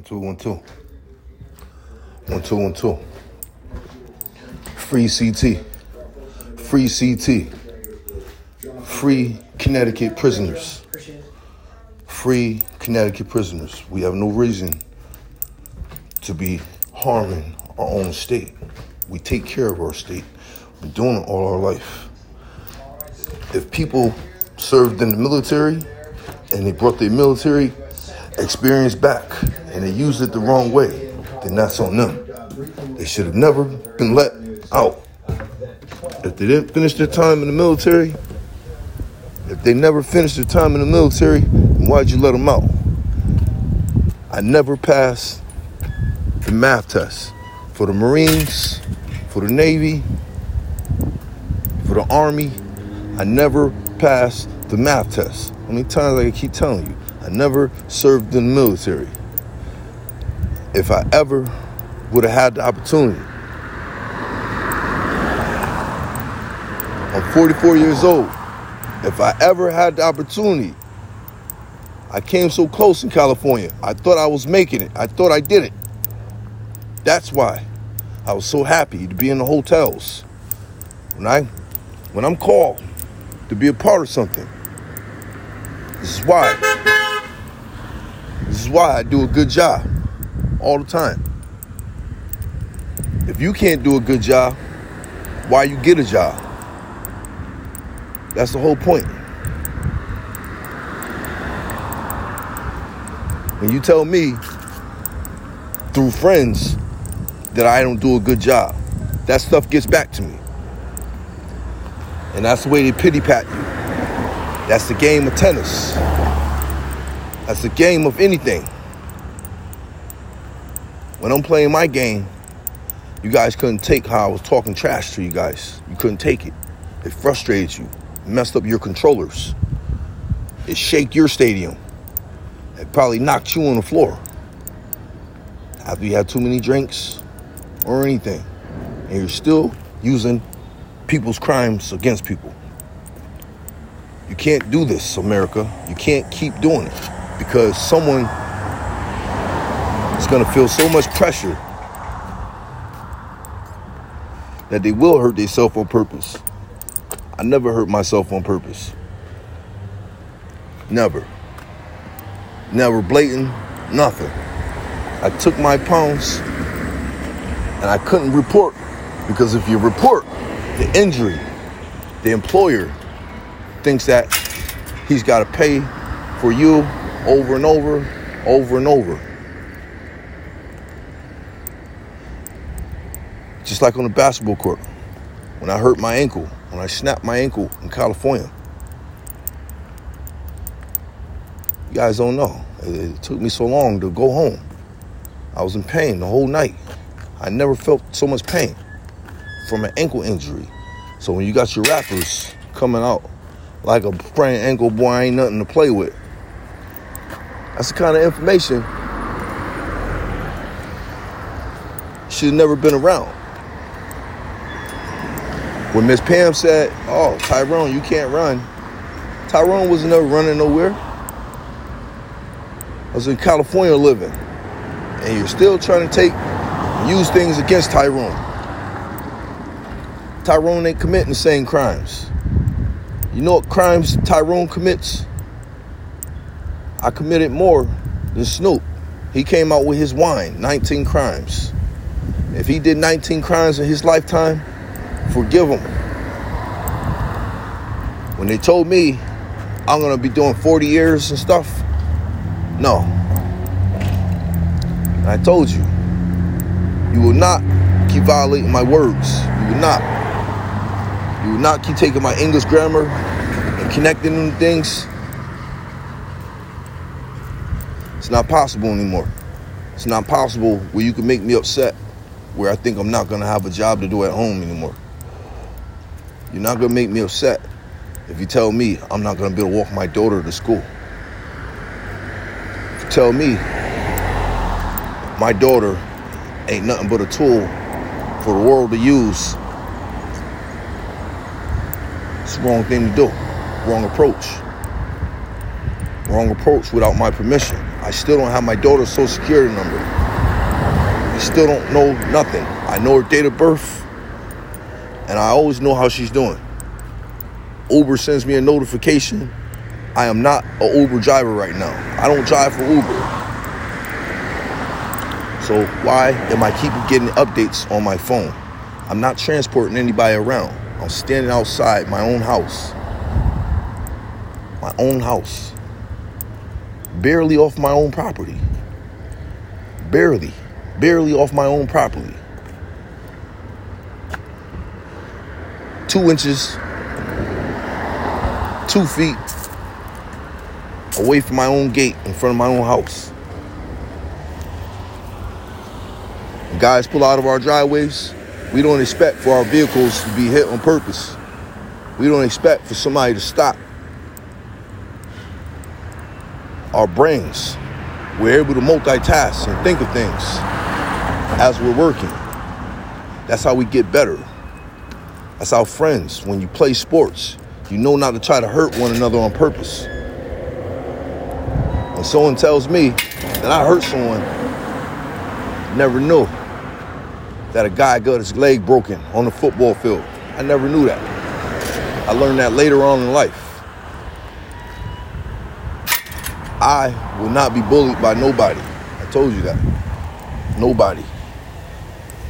One, two, one, two. One, two, one, two. Free CT. Free CT. Free Connecticut prisoners. Free Connecticut prisoners. We have no reason to be harming our own state. We take care of our state. Been doing it all our life. If people served in the military and they brought their military experience back and they used it the wrong way, then that's on them. They should have never been let out. If they didn't finish their time in the military, if they never finished their time in the military, then why'd you let them out? I never passed the math test for the Marines, for the Navy, for the Army. I never passed the math test. How many times I keep telling you? I never served in the military. If I ever would have had the opportunity, I'm 44 years old. If I ever had the opportunity, I came so close in California. I thought I was making it. I thought I did it. That's why I was so happy to be in the hotels. When I when I'm called to be a part of something. This is why. This is why I do a good job all the time. If you can't do a good job, why you get a job? That's the whole point. When you tell me through friends that I don't do a good job, that stuff gets back to me. And that's the way they pity pat you. That's the game of tennis. That's the game of anything. When I'm playing my game, you guys couldn't take how I was talking trash to you guys. You couldn't take it. It frustrated you. It messed up your controllers. It shaked your stadium. It probably knocked you on the floor. After you had too many drinks or anything. And you're still using people's crimes against people. You can't do this, America. You can't keep doing it because someone going to feel so much pressure that they will hurt themselves on purpose. I never hurt myself on purpose. Never. Never blatant, nothing. I took my pounds and I couldn't report because if you report the injury, the employer thinks that he's got to pay for you over and over, over and over. Just like on the basketball court, when I hurt my ankle, when I snapped my ankle in California. You guys don't know. It took me so long to go home. I was in pain the whole night. I never felt so much pain from an ankle injury. So when you got your rappers coming out like a sprained ankle, boy, I ain't nothing to play with. That's the kind of information should have never been around. When Miss Pam said, "Oh, Tyrone, you can't run," Tyrone was never running nowhere. I was in California living, and you're still trying to take use things against Tyrone. Tyrone ain't committing the same crimes. You know what crimes Tyrone commits? I committed more than Snoop. He came out with his wine, 19 crimes. If he did 19 crimes in his lifetime, forgive them. When they told me I'm gonna be doing 40 years and stuff, no. I told you, you will not keep violating my words. You will not. You will not keep taking my English grammar and connecting them things. It's not possible anymore. It's not possible where you can make me upset where I think I'm not gonna have a job to do at home anymore. You're not gonna make me upset if you tell me I'm not gonna be able to walk my daughter to school. If you tell me my daughter ain't nothing but a tool for the world to use, it's the wrong thing to do. Wrong approach. Wrong approach without my permission. I still don't have my daughter's social security number. I still don't know nothing. I know her date of birth, and I always know how she's doing. Uber sends me a notification. I am not an Uber driver right now. I don't drive for Uber. So why am I keep getting updates on my phone? I'm not transporting anybody around. I'm standing outside my own house. My own house. Barely off my own property. Barely. Barely off my own property. Two inches, two feet away from my own gate in front of my own house. guys pull out of our driveways, we don't expect for our vehicles to be hit on purpose. We don't expect for somebody to stop. Our brains, we're able to multitask and think of things as we're working. That's how we get better. That's how friends, when you play sports, you know not to try to hurt one another on purpose. When someone tells me that I hurt someone, never knew that a guy got his leg broken on the football field. I never knew that. I learned that later on in life. I will not be bullied by nobody. I told you that. Nobody.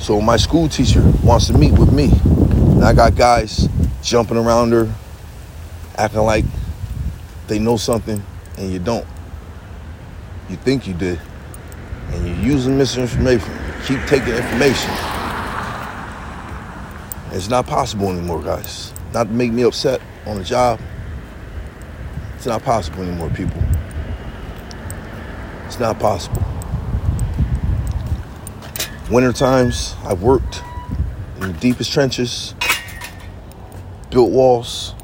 So my school teacher wants to meet with me. And I got guys jumping around her, acting like they know something and you don't. You think you did. And you're using misinformation. You keep taking information. It's not possible anymore, guys. Not to make me upset on the job. It's not possible anymore, people. It's not possible. Winter times, I've worked in the deepest trenches, built walls.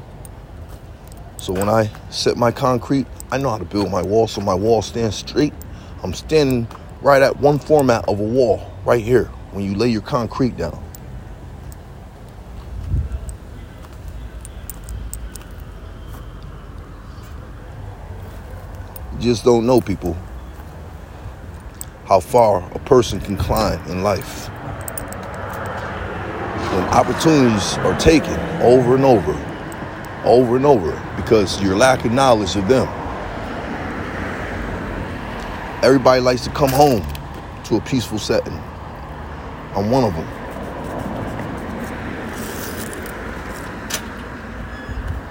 So when I set my concrete, I know how to build my wall so my wall stands straight. I'm standing right at one format of a wall, right here, when you lay your concrete down. Just don't know people how far a person can climb in life. When opportunities are taken over and over, over and over, because you're lacking knowledge of them. Everybody likes to come home to a peaceful setting. I'm one of them.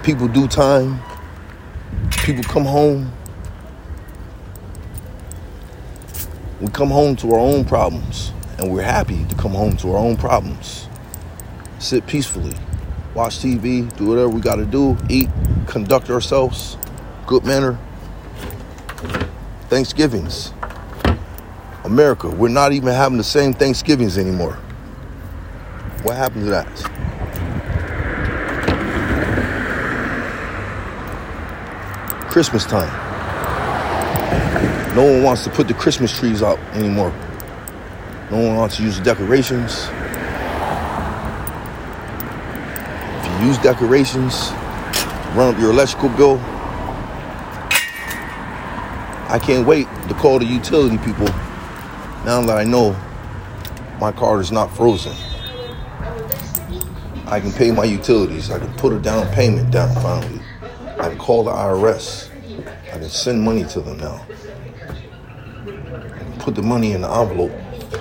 People do time. People come home we come home to our own problems and we're happy to come home to our own problems. Sit peacefully, watch TV, do whatever we got to do, eat, conduct ourselves, good manner. Thanksgivings. America, we're not even having the same Thanksgivings anymore. What happened to that? Christmas time. No one wants to put the Christmas trees out anymore. No one wants to use the decorations. If you use decorations, run up your electrical bill. I can't wait to call the utility people now that I know my car is not frozen. I can pay my utilities. I can put a down payment down finally. I can call the IRS. I can send money to them now put the money in the envelope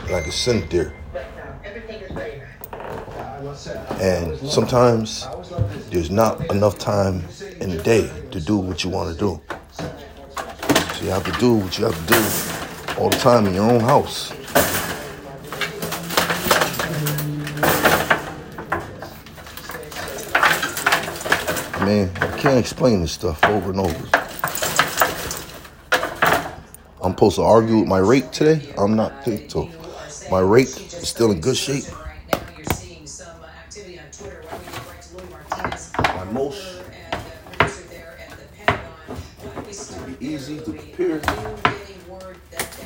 and I can send it there. And sometimes there's not enough time in the day to do what you want to do. So you have to do what you have to do all the time in your own house. Man, I can't explain this stuff over and over. I'm supposed to argue with my rake today. I'm not think so. My rake is still in good shape. My most will be easy to prepare.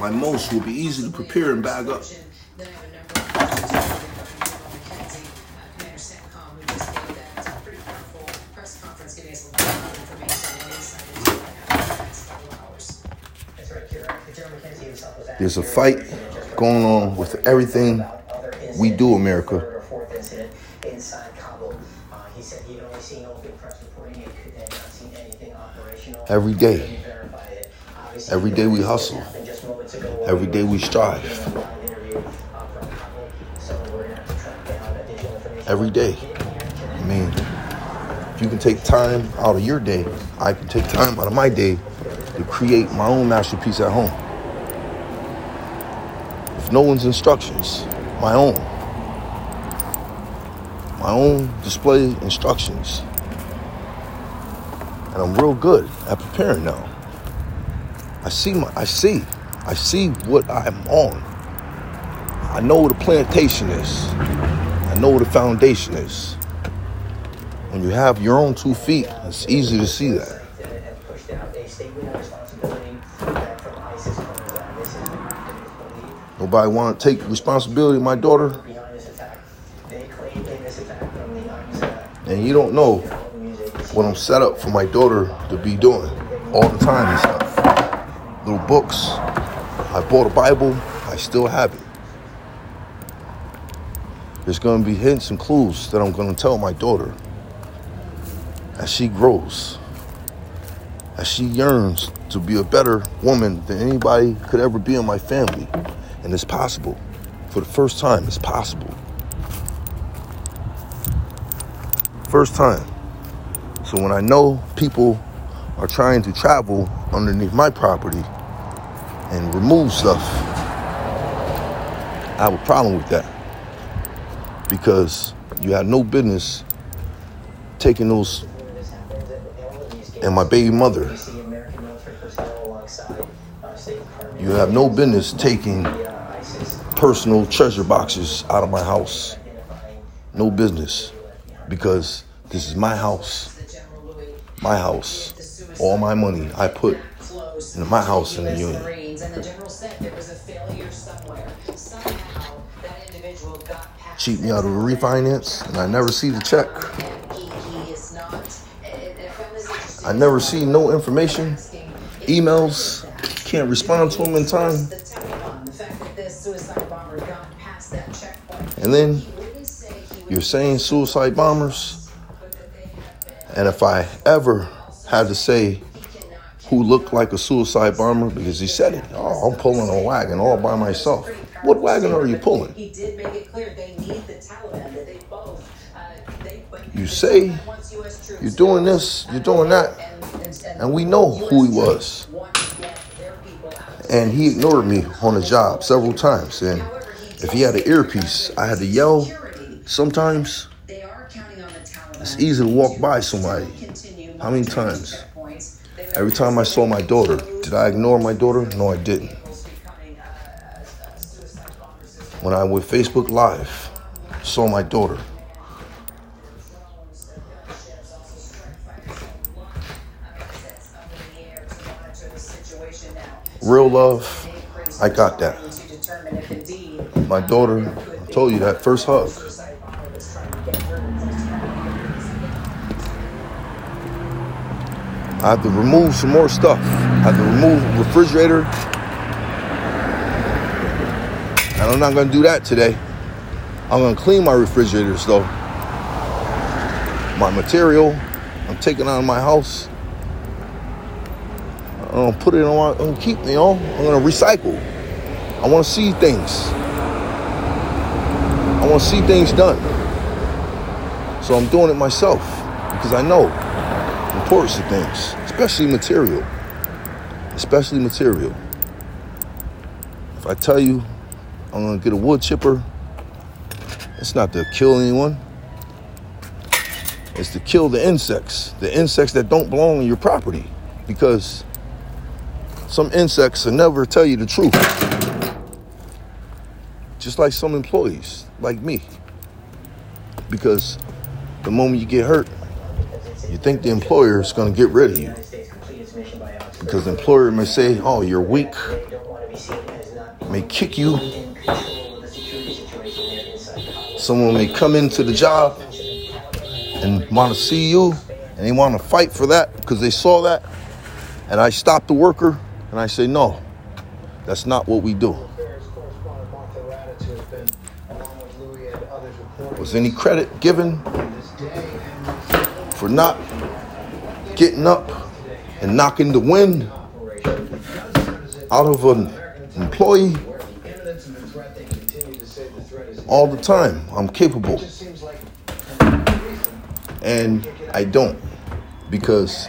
My most will be easy to prepare and bag up. There's a fight going on with everything we do, America. Every day. Every day we hustle. Every day we strive. Every day. I mean, if you can take time out of your day, I can take time out of my day to create my own masterpiece at home. No one's instructions, my own. My own display instructions. And I'm real good at preparing now. I see my I see. I see what I'm on. I know what a plantation is. I know what a foundation is. When you have your own two feet, it's easy to see that. Nobody want to take responsibility my daughter. And you don't know what I'm set up for my daughter to be doing all the time and stuff. Little books. I bought a Bible. I still have it. There's going to be hints and clues that I'm going to tell my daughter as she grows, as she yearns to be a better woman than anybody could ever be in my family. And it's possible. For the first time, it's possible. First time. So when I know people are trying to travel underneath my property and remove stuff, I have a problem with that. Because you have no business taking those and my baby mother. You have no business taking personal treasure boxes out of my house. No business. Because this is my house. My house. All my money I put in my house in the union. Cheat me out of a refinance and I never see the check. I never see no information, emails, can't respond to them in time. And then you're saying suicide bombers. And if I ever had to say who looked like a suicide bomber, because he said it, oh, I'm pulling a wagon all by myself. What wagon are you pulling? You say you're doing this, you're doing that, and we know who he was. And he ignored me on the job several times. And if he had an earpiece, I had to yell sometimes. It's easy to walk by somebody. How many times? Every time I saw my daughter, did I ignore my daughter? No, I didn't. When I went Facebook Live, saw my daughter. Real love, I got that. My daughter, told you that first hug. I have to remove some more stuff. I have to remove refrigerator. And I'm not gonna do that today. I'm gonna clean my refrigerators though. My material, I'm taking out of my house. I'm gonna put it on. I'm gonna keep, you know. I'm gonna recycle. I want to see things. Want to see things done. So I'm doing it myself because I know the importance of things, especially material. Especially material. If I tell you I'm gonna get a wood chipper, it's not to kill anyone. It's to kill the insects, the insects that don't belong on your property, because some insects will never tell you the truth. Just like some employees, like me. Because the moment you get hurt, you think the employer is going to get rid of you. Because the employer may say, oh, you're weak, may kick you. Someone may come into the job and want to see you, and they want to fight for that because they saw that. And I stop the worker and I say, no, That's not what we do. Was any credit given for not getting up and knocking the wind out of an employee all the time? I'm capable. And I don't because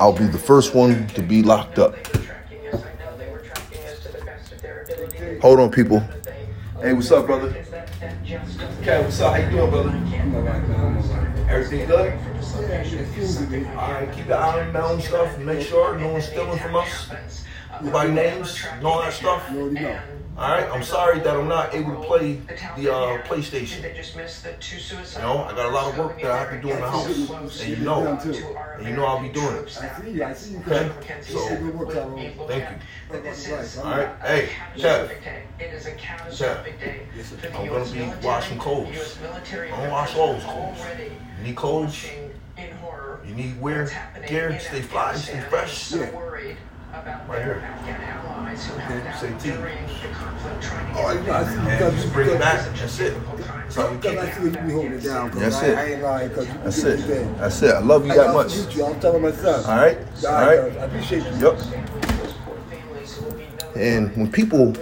I'll be the first one to be locked up. Hold on, people. Hey, what's up, brother? Okay, what's up? How you doing, brother? Everything good? Yeah, All right, keep the eye on the mountain stuff and make sure no one's stealing from us. By names and all that stuff. All right, I'm sorry that I'm not able to play the uh, PlayStation. You know, I got a lot of work that I have to do in the house, and you know, and you know I'll be doing it. Okay, so thank you. All right, hey, Chef. Chef, I'm gonna be washing clothes. I'm gonna wash all those clothes. You need clothes? You need wear gear? Stay fly, stay fresh. Right here. Okay, say T. Oh, you know, I see And because just bring it back. That's it. That's how we keep Because I it. see you holding it down. 'cause That's I, it. I ain't lying. Cause you That's it. everything. That's it. I love you I that love much. you. I'm telling my son. All right? All I. I appreciate you. Yep. And when people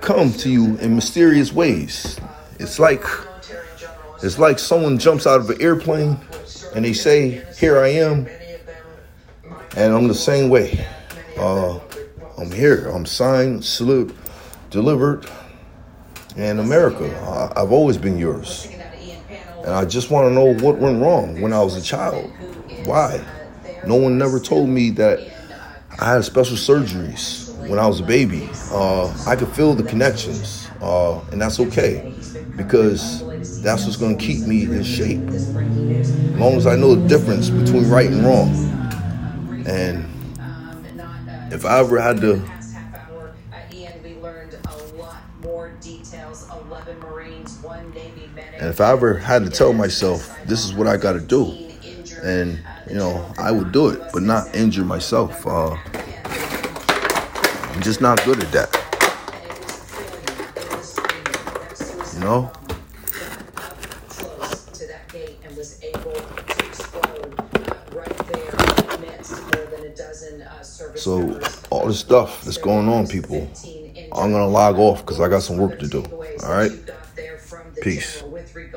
come to you in mysterious ways, it's like it's like someone jumps out of an airplane and they say, "Here I am," and I'm the same way. Uh, I'm here. I'm signed, salute, delivered, and America. I, I've always been yours, and I just want to know what went wrong when I was a child. Why? No one never told me that I had special surgeries when I was a baby. Uh, I could feel the connections, uh, and that's okay because that's what's going to keep me in shape. As long as I know the difference between right and wrong. And if I ever had to and if I ever had to tell myself this is what I got to do, and you know I would do it, but not injure myself. Uh, I'm just not good at that. You know. close to that gate and was able to explode uh, right there amidst more than a dozen uh, service So all this stuff that's going on, people, I'm gonna log off because I got some work to do. All right. Peace.